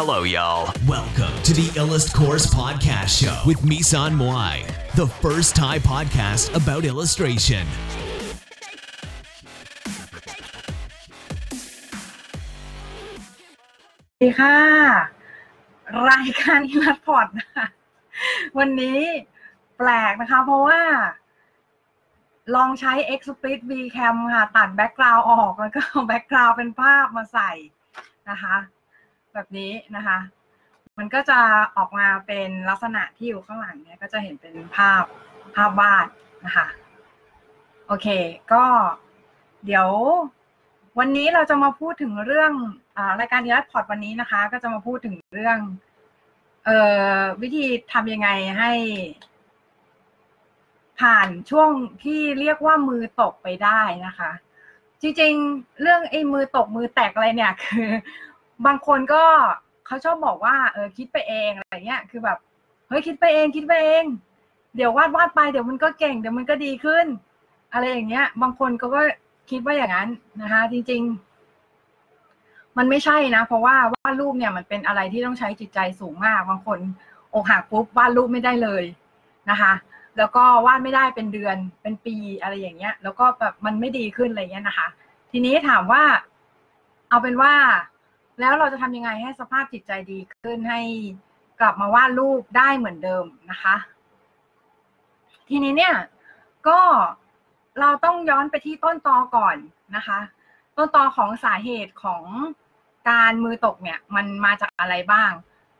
Hello, y'all. Welcome to the Illust Course Podcast Show with Misan Moai, the first Thai podcast about illustration. สวัสดีค่ะ รายการ Illust Pod นะคะวันนี้แปลกนะคะ เพราะว่า ลองใช้ XSplit VCam ค่ะ ตัด background ออกแล้วก็เอา background เป็นภาพมาใส่นะคะ แบบนี้นะคะ มันก็จะออกมาเป็นลักษณะที่อยู่ข้างหลังเนี่ยก็จะเห็นเป็นภาพภาพวาดนะคะโอเค ก็เดี๋ยววันนี้เราจะมาพูดถึงเรื่องอารายการอีลัดพอร์ตวันนี้นะคะ ก็จะมาพูดถึงเรื่องเออวิธีทำยังไงให้ ผ่านช่วงที่เรียกว่ามือตกไปได้นะคะ จริงๆ เรื่องไอ้มือตกมือแตกอะไรเนี่ยคือ บางคนก็เขาชอบบอกว่าเออคิดไปเองอะไรเงี้ยคือแบบเฮ้ยคิดไปเองคิดไปเอง เดี๋ยววาดวาดไปเดี๋ยวมันก็เก่งเดี๋ยวมันก็ดีขึ้น อะไรอย่างเงี้ย บางคนก็ก็คิดว่าอย่างนั้นนะคะ จริง ๆ มันไม่ใช่นะ เพราะว่าวาดรูปเนี่ยมันเป็นอะไรที่ต้องใช้จิตใจสูงมาก บางคนอกหักปุ๊บวาดรูปไม่ได้เลยนะคะ แล้วก็วาดไม่ได้เป็นเดือนเป็นปีอะไรอย่างเงี้ย แล้วก็แบบมันไม่ดีขึ้นอะไรเงี้ยนะคะ ทีนี้ถามว่า เอาเป็นว่า แล้วเราจะทำยังไงให้สภาพจิตใจดีขึ้นให้กลับมาวาดรูปได้เหมือนเดิมนะคะ ทีนี้เนี่ยก็เราต้องย้อนไปที่ต้นตอก่อนนะคะ ต้นตอของสาเหตุของการมือตกเนี่ยมันมาจากอะไรบ้าง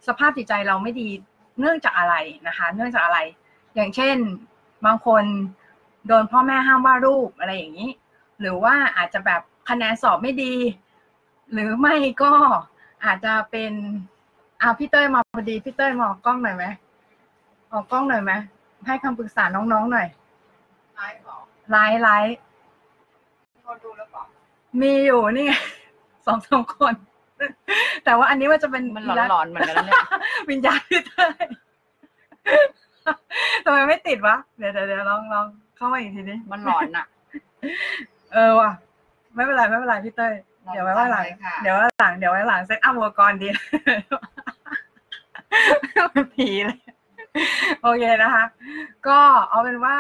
สภาพจิตใจเราไม่ดีเนื่องจากอะไรนะคะ เนื่องจากอะไร อย่างเช่นบางคนโดนพ่อแม่ห้ามวาดรูปอะไรอย่างนี้ หรือว่าอาจจะแบบคะแนนสอบไม่ดี หรือไม่ก็อาจจะเป็นอาพี่เต้ยมาพอดีพี่เต้ยมาออกกล้องหน่อยไหมออกกล้องหน่อยไหมให้คำปรึกษาน้องๆหน่อยไลฟ์เหรอไลฟ์ไลฟ์มีคนดูแล้วเปล่ามีอยู่นี่ไงสองสามคน แต่ว่าอันนี้มันจะเป็นมันหลอนๆเหมือนกันนะเนี่ยวิญญาณพี่เต้ยทำไมไม่ติดวะเดี๋ยวเดี๋ยวเดี๋ยวลองลองเข้ามาอีกทีนี้มันหลอนอะเออว่ะ ไม่เป็นไรไม่เป็นไรพี่เต้ยลอง เดี๋ยวไว้ว่าหลังทำเลยค่ะเดี๋ยวไว้หลัง เดี๋ยวไว้หลังเซตอัพอุปกรณ์ดีเป็นผีเลย โอเคนะคะ ก็เอาเป็นว่า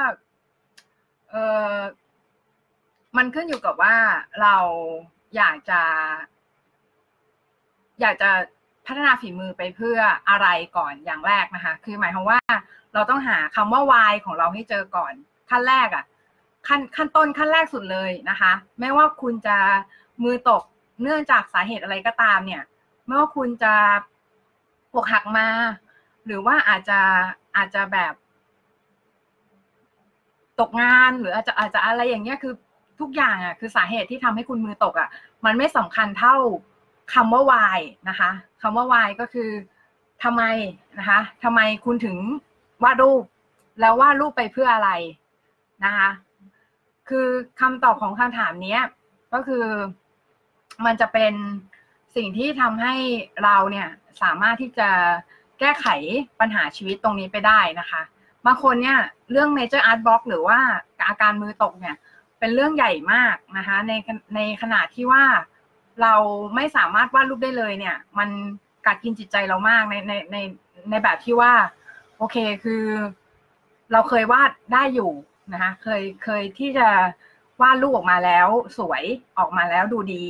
เออมันขึ้นอยู่กับว่าเราอยากจะ อยากจะพัฒนาฝีมือไปเพื่ออะไรก่อนอย่างแรกนะคะ คือหมายความว่าเราต้องหาคำว่า why ของเราให้เจอก่อน ขั้นแรกอะ่ะขั้นขั้นต้นขั้นแรกสุดเลยนะคะ ไม่ว่าคุณจะ มือตกเนื่องจากสาเหตุอะไรก็ตามเนี่ยไม่ว่าคุณจะอกหักมา หรือว่าอาจจะอาจจะแบบ ตกงานหรืออาจจะอาจจะอะไรอย่างเงี้ยคือทุกอย่างอะคือสาเหตุที่ทำให้คุณมือตกอะ มันไม่สำคัญเท่าคำว่า why นะคะคำว่า why ก็คือทำไมนะคะทำไมคุณถึงวาดรูป แล้ววาดรูปไปเพื่ออะไรนะคะ คือคำตอบของคำถามเนี้ย ก็คือ มันจะเป็นสิ่งที่ทำให้เราเนี่ยสามารถที่จะแก้ไขปัญหาชีวิตตรงนี้ไปได้นะคะบางคนเนี่ยเรื่อง major art block หรือว่าอาการมือตกเนี่ยเป็นเรื่องใหญ่มากนะคะในในขณะที่ว่าเราไม่สามารถวาดรูปได้เลยเนี่ย มันกัดกินจิตใจเรามากในในในในแบบที่ว่า โอเคคือ เราเคยวาดได้อยู่นะคะเคยเคยที่จะวาดรูปออกมาแล้ว สวยออกมาแล้วดูดี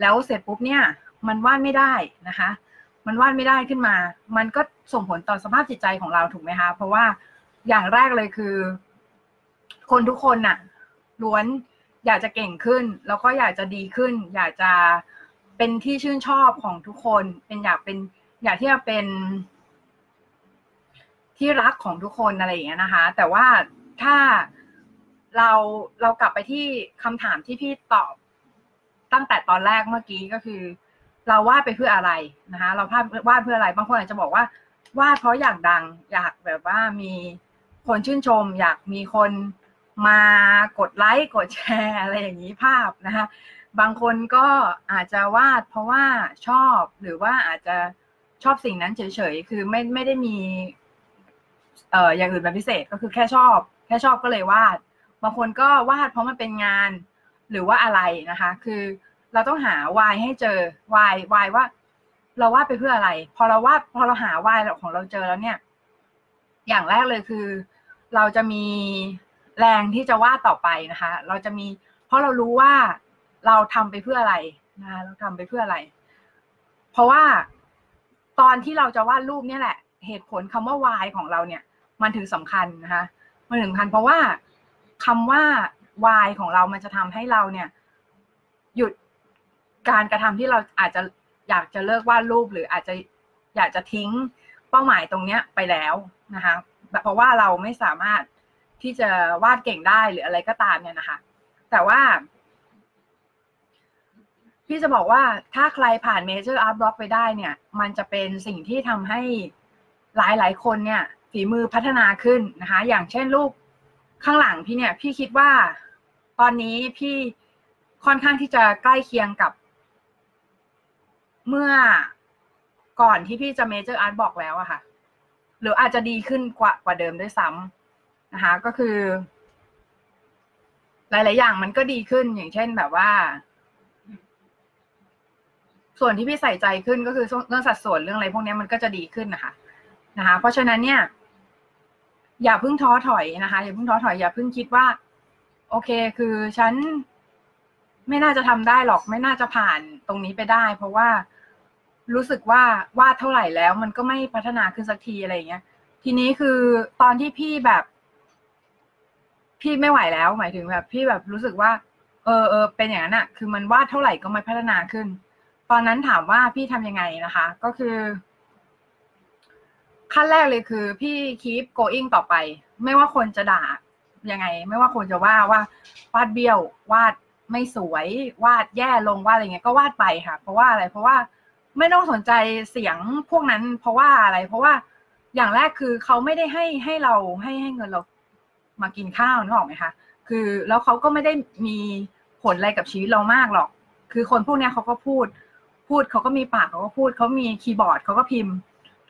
แล้วเสร็จปุ๊บเนี่ยมันวาดไม่ได้นะคะ มันวาดไม่ได้ขึ้นมา มันก็ส่งผลต่อสภาพจิตใจของเราถูกไหมคะ เพราะว่าอย่างแรกเลยคือ คนทุกคนน่ะล้วนอยากจะเก่งขึ้น แล้วก็อยากจะดีขึ้น อยากจะเป็นที่ชื่นชอบของทุกคน เป็นอยากเป็นอยากที่จะเป็น ที่รักของทุกคนอะไรอย่างเงี้ยนะคะ แต่ว่าถ้าเราเรากลับไปที่คำถามที่พี่ตอบ ตั้งแต่ตอนแรกเมื่อกี้ก็คือ เราวาดไปเพื่ออะไรนะคะเราภาพวาดเพื่ออะไรบางคนอาจจะบอกว่าวาดเพราะอยากดัง อยากแบบว่ามีคนชื่นชม อยากมีคนมากดไลค์กดแชร์อะไรอย่างนี้ภาพนะคะบางคนก็อาจจะวาดเพราะว่าชอบหรือว่าอาจจะชอบสิ่งนั้นเฉยๆ คือไม่ไม่ได้มีเอ่ออย่างอื่นเป็นพิเศษก็คือแค่ชอบ แค่ชอบก็เลยวาด บางคนก็วาดเพราะมันเป็นงาน หรือว่าอะไรนะคะ คือเราต้องหาวายให้เจอวายวายว่า เราวาดไปเพื่ออะไร พอเราวาดพอเราหาวายของเราเจอแล้วเนี่ย อย่างแรกเลยคือ เราจะมีแรงที่จะวาดต่อไปนะคะ เราจะมี เพราะเรารู้ว่าเราทำไปเพื่ออะไรนะคะเราทำไปเพื่ออะไร เพราะว่าตอนที่เราจะวาดรูปเนี่ยแหละ เหตุผลคำว่าวายของเราเนี่ย มันถึงสำคัญนะคะมันถึงสำคัญเพราะว่าคำว่า วายของเรามันจะทำให้เราเนี่ย หยุดการกระทำที่เราอาจจะอยากจะเลิกวาดรูปหรืออาจจะอยากจะทิ้งเป้าหมายตรงเนี้ยไปแล้วนะคะเพราะว่าเราไม่สามารถที่จะวาดเก่งได้หรืออะไรก็ตามเนี่ยนะคะ แต่ว่า พี่จะบอกว่าถ้าใครผ่าน major art block ไปได้เนี่ย มันจะเป็นสิ่งที่ทำให้หลายหลายคนเนี่ย ฝีมือพัฒนาขึ้นนะคะ อย่างเช่นรูป ข้างหลังพี่เนี่ยพี่คิดว่าตอนนี้พี่ค่อนข้างที่จะใกล้เคียงกับ เมื่อก่อนที่พี่จะ major art block แล้วอะค่ะ หรืออาจจะดีขึ้นกว่ากว่าเดิมด้วยซ้ำำนะคะ ก็คือ หลาย ๆ อย่างมันก็ดีขึ้นอย่างเช่นแบบว่า ส่วนที่พี่ใส่ใจขึ้นก็คือเรื่องสัดส่วนเรื่องอะไรพวกนี้มันก็จะดีขึ้นนะคะนะคะ เพราะฉะนั้นเนี่ย อย่าเพิ่งท้อถอยนะคะ อย่าเพิ่งท้อถอย อย่าเพิ่งคิดว่า โอเค คือฉันไม่น่าจะทำได้หรอก ไม่น่าจะผ่านตรงนี้ไปได้ เพราะว่ารู้สึกว่าวาดเท่าไหร่แล้ว มันก็ไม่พัฒนาขึ้นสักทีอะไรอย่างเงี้ย ทีนี้คือตอนที่พี่แบบ พี่ไม่ไหวแล้ว หมายถึงแบบ พี่แบบรู้สึกว่า เออเออเป็นอย่างนั้นอะคือมันวาดเท่าไหร่ก็ไม่พัฒนาขึ้น ตอนนั้นถามว่าพี่ทำยังไงนะคะ ก็คือ ขั้นแรกเลยคือ พี่ keep going ต่อไป ไม่ว่าคนจะด่ายังไง ไม่ว่าคนจะว่าว่าวาดเบี้ยว วาดไม่สวย วาดแย่ลงวาดอะไรเงี้ยก็วาดไปค่ะ เพราะว่าอะไรเพราะว่าไม่ต้องสนใจเสียงพวกนั้น เพราะว่าอะไร เพราะว่าอย่างแรกคือเขาไม่ได้ให้ให้เราให้ให้เงินเรามากินข้าวนึกออกไหมคะคือแล้วเขาก็ไม่ได้มีผลอะไรกับชีวิตเรามากหรอก คือคนพวกนี้เขาก็พูด พูดเขาก็มีปากเขาก็พูดเขามีคีย์บอร์ดเขาก็พิมพ์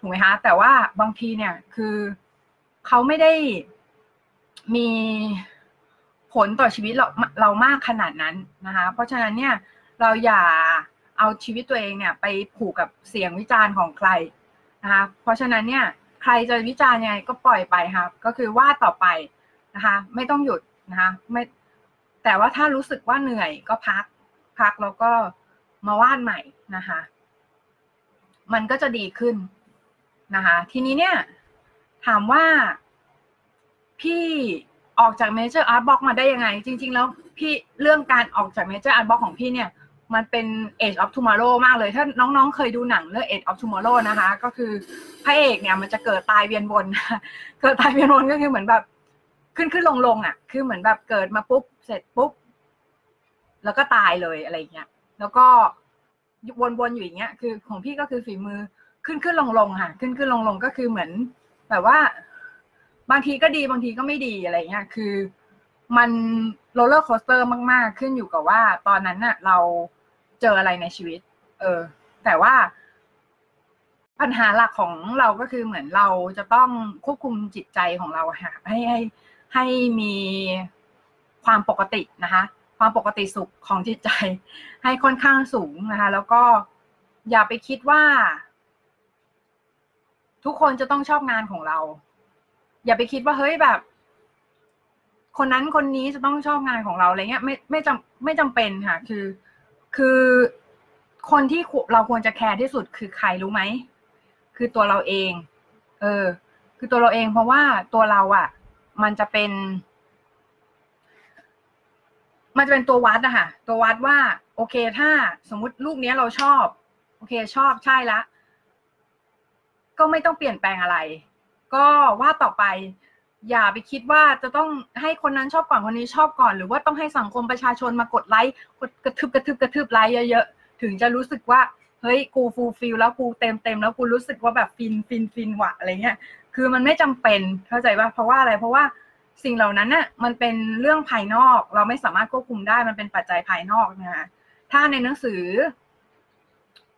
ถูกไหมคะแต่ว่าบางทีเนี่ยคือเขาไม่ได้มีผลต่อชีวิตเราเรามากขนาดนั้นนะคะเพราะฉะนั้นเนี่ยเราอย่าเอาชีวิตตัวเองเนี่ยไปผูกกับเสียงวิจารณ์ของใครนะคะเพราะฉะนั้นเนี่ยใครจะวิจารณ์ยังไงก็ปล่อยไปครับ ก็คือวาดต่อไปนะคะไม่ต้องหยุดนะคะไม่แต่ว่าถ้ารู้สึกว่าเหนื่อยก็พักพักแล้วก็มาวาดใหม่นะคะ มันก็จะดีขึ้น นะคะทีนี้เนี่ยถามว่าพี่ออกจาก major art block มาได้ยังไง จริง ๆ แล้วพี่เรื่องการออกจาก major art block ของพี่เนี่ย มันเป็น Age of Tomorrow มากเลย ถ้าน้องๆ เคยดูหนังเรื่อง Age of Tomorrow นะคะ ก็คือพระเอกเนี่ยมันจะเกิดตายเวียนวน เกิดตายเวียนวนก็คือเหมือนแบบ ขึ้นขึ้นลงลงอะ คือเหมือนแบบเกิดมาปุ๊บ เสร็จปุ๊บ แล้วก็ตายเลยอะไรเงี้ย แล้วก็วนๆอยู่อย่างเงี้ย คือของพี่ก็คือฝีมือ ขึ้นขึ้นลงลงค่ะ ขึ้นขึ้นลงลงก็คือเหมือน แบบว่า บางทีก็ดีบางทีก็ไม่ดีอะไรเงี้ยคือ มัน roller coaster มาก ๆ ขึ้นอยู่กับว่า ตอนนั้นน่ะ เราเจออะไรในชีวิต เออ แต่ว่า ปัญหาหลักของเราก็คือเหมือนเราจะต้องควบคุมจิตใจของเราค่ะให้ให้ให้มีความปกตินะคะ ความปกติสุขของจิตใจ ให้ค่อนข้างสูงนะคะ แล้วก็อย่าไปคิดว่า ทุกคนจะต้องชอบงานของเรา อย่าไปคิดว่าเฮ้ยแบบ คนนั้นคนนี้จะต้องชอบงานของเราอะไรเงี้ย ไม่ไม่จำไม่จำเป็นค่ะ คือ คือคนที่เราควรจะแคร์ที่สุดคือใครรู้ไหมคือตัวเราเอง เออ คือตัวเราเอง เพราะว่าตัวเราอะ่ะ มันจะเป็น มันจะเป็นตัววัดอะค่ะตัววัดว่า โอเค ถ้าสมมติรูปเนี้ยเราชอบ โอเค ชอบใช่ละ ก็ไม่ต้องเปลี่ยนแปลงอะไร ก็ว่าต่อไป อย่าไปคิดว่าจะต้องให้คนนั้นชอบก่อนคนนี้ชอบก่อน หรือว่าต้องให้สังคมประชาชนมากดไลค์กดกระทึบกระทึบกระทึบไลค์เยอะๆถึงจะรู้สึกว่าเฮ้ยกู fulfill แล้วกูเติมเต็มแล้วกูรู้สึกว่าแบบฟินฟินฟินหวะอะไรเงี้ยคือมันไม่จำเป็นเข้าใจป่ะเพราะว่าอะไรเพราะว่าสิ่งเหล่านั้นน่ะมันเป็นเรื่องภายนอก เราไม่สามารถควบคุมได้มันเป็นปัจจัยภายนอกนะคะถ้าในหนังสือ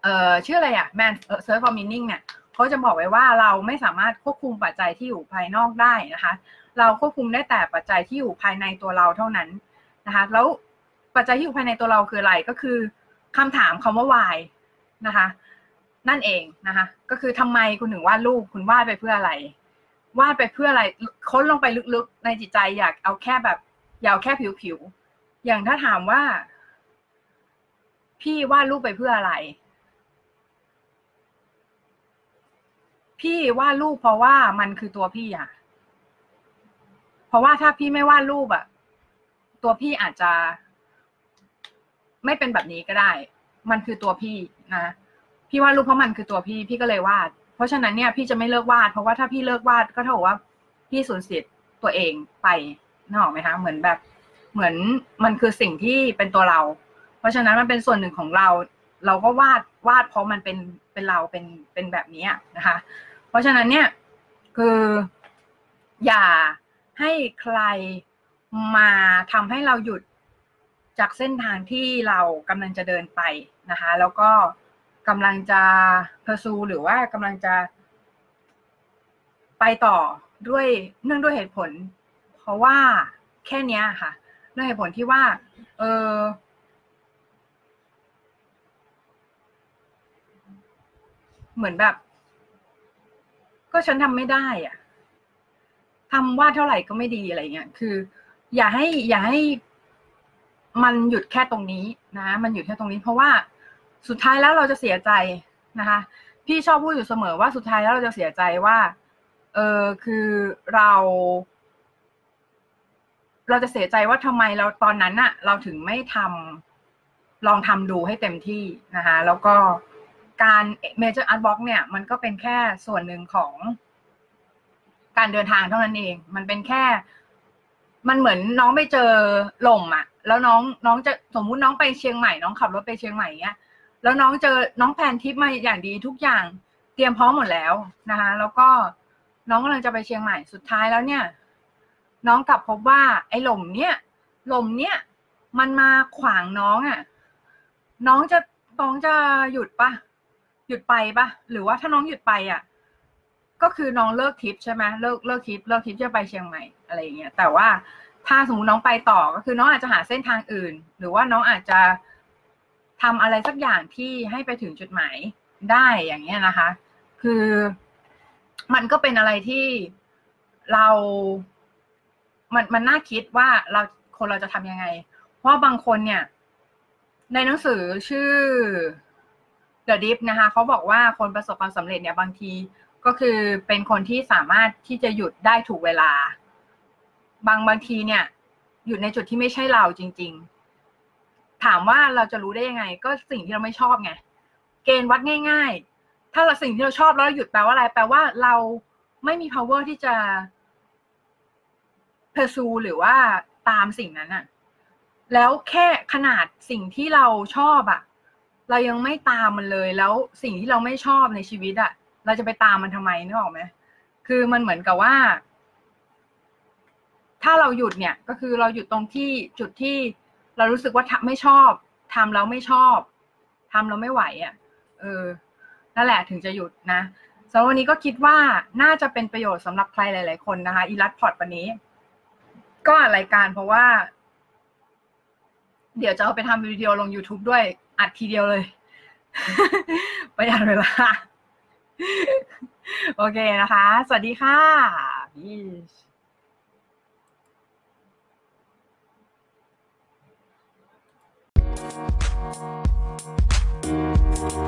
เอ่อชื่ออะไรอะ Man Search for Meaning เนี่ย เขาจะบอกไว้ว่าเราไม่สามารถควบคุมปัจจัยที่อยู่ภายนอกได้นะคะ เราควบคุมได้แต่ปัจจัยที่อยู่ภายในตัวเราเท่านั้นนะคะ แล้วปัจจัยที่อยู่ภายในตัวเราคืออะไรก็คือคำถามคำว่า why นะคะ นั่นเองนะคะ ก็คือทำไมคุณถึงวาดรูปคุณวาดไปเพื่ออะไรวาดไปเพื่ออะไรค้นลงไปลึกๆในจิตใจอยากเอาแค่แบบอยากเอาแค่ผิวๆอย่างถ้าถามว่า พี่วาดรูปไปเพื่ออะไร พี่วาดรูปเพราะว่ามันคือตัวพี่อะเพราะว่าถ้าพี่ไม่วาดรูปอะตัวพี่อาจจะ ไม่เป็นแบบนี้ก็ได้ มันคือตัวพี่นะพี่วาดรูปเพราะมันคือตัวพี่ พี่ก็เลยวาด เพราะฉะนั้นเนี่ย พี่จะไม่เลิกวาด เพราะว่าถ้าพี่เลิกวาดก็เท่ากับว่า พี่สูญเสียตัวเองไปนึกออกไหมคะเหมือนแบบ เหมือนมันคือสิ่งที่เป็นตัวเรา เพราะฉะนั้นมันเป็นส่วนหนึ่งของเรา เราก็วาดวาดเพราะมันเป็นเป็นเราเป็นเป็นแบบนี้นะคะ ราะฉะนั้นเนี่ยคืออย่าให้ใครมาทำให้เราหยุดจากเส้นทางที่เรากำลังจะเดินไปนะคะ แล้วก็กำลังจะเพอร์ซูหรือว่ากำลังจะ ไปต่อด้วยเนื่องด้วยเหตุผล เพราะว่าแค่นี้ค่ะด้วยเหตุผลที่ว่า เออเหมือนแบบ ก็ฉันทำไม่ได้อะทำว่าเท่าไหร่ก็ไม่ดีอะไรเงี้ยคือ อย่าให้อย่าให้มันหยุดแค่ตรงนี้นะ มันหยุดแค่ตรงนี้ เพราะว่าสุดท้ายแล้วเราจะเสียใจนะคะ พี่ชอบพูดอยู่เสมอว่าสุดท้ายแล้วเราจะเสียใจว่า เออคือเรา เราจะเสียใจว่าทำไมเราตอนนั้นอะเราถึงไม่ทำลองทำดูให้เต็มที่นะคะ แล้วก็ การ Major Art Box เนี่ย มันก็เป็นแค่ส่วนหนึ่งของการเดินทางเท่านั้นเอง มันเป็นแค่ มันเหมือนน้องไปเจอหล่มอะแล้วน้องน้องจะสมมุติน้องไปเชียงใหม่ น้องขับรถไปเชียงใหม่เนี้ย แล้วน้องเจอน้องแพนทิปมาอย่างดีทุกอย่าง เตรียมพร้อมหมดแล้วนะคะ แล้วก็น้องกำลังจะไปเชียงใหม่ สุดท้ายแล้วเนี่ย น้องกลับพบว่า ไอ้หล่มเนี่ยหล่มเนี่ย มันมาขวางน้องอะ่ะ น้องจะน้องจะหยุดปะ หยุดไปปะหรือว่าถ้าน้องหยุดไปอะ ก็คือน้องเลิกทริปใช่ไหมเลิกเลิกทริปเลิกทริปจะไปเชียงใหม่อะไรอย่างเงี้ยแต่ว่าถ้าสมมติน้องไปต่อก็คือน้องอาจจะหาเส้นทางอื่น หรือว่าน้องอาจจะทำอะไรสักอย่างที่ให้ไปถึงจุดหมายได้อย่างเงี้ยนะคะ คือมันก็เป็นอะไรที่เรา มันมันน่าคิดว่าเราคนเราจะทำยังไง เพราะบางคนเนี่ย ในหนังสือชื่อ The Dip นะคะเขาบอกว่าคนประสบความสำเร็จเนี่ยบางทีก็คือเป็นคนที่สามารถที่จะหยุดได้ถูกเวลา บางบางทีเนี่ย หยุดในจุดที่ไม่ใช่เราจริง ๆ ถามว่าเราจะรู้ได้ยังไง ก็สิ่งที่เราไม่ชอบไงเกณฑ์วัดง่าย ๆ ถ้าเราสิ่งที่เราชอบแล้วเราหยุดแปลว่าอะไร แปลว่าเราไม่มี power ที่จะ pursue หรือว่าตามสิ่งนั้นอะแล้วแค่ขนาดสิ่งที่เราชอบอะ เรายังไม่ตามมันเลย แล้วสิ่งที่เราไม่ชอบในชีวิตอะเราจะไปตามมันทำไมนึกออกไหมคือมันเหมือนกับว่า ถ้าเราหยุดเนี่ย ก็คือเราหยุดตรงที่จุดที่เรารู้สึกว่าไม่ชอบทำแล้วไม่ชอบทำแล้วไม่ไหวอะ่ะ เออนั่นแหละถึงจะหยุดนะสำหรับวันนี้ก็คิดว่าน่าจะเป็นประโยชน์สำหรับใครหลาย ๆ คนนะคะ อีลัดพอร์ตวันนี้ ก็รายการเพราะว่า เดี๋ยวจะเอาไปทำวิดีโอลง YouTube ด้วย อัดทีเดียวเลย ประหยัดเวลา โอเคนะคะ สวัสดีค่ะ Thank.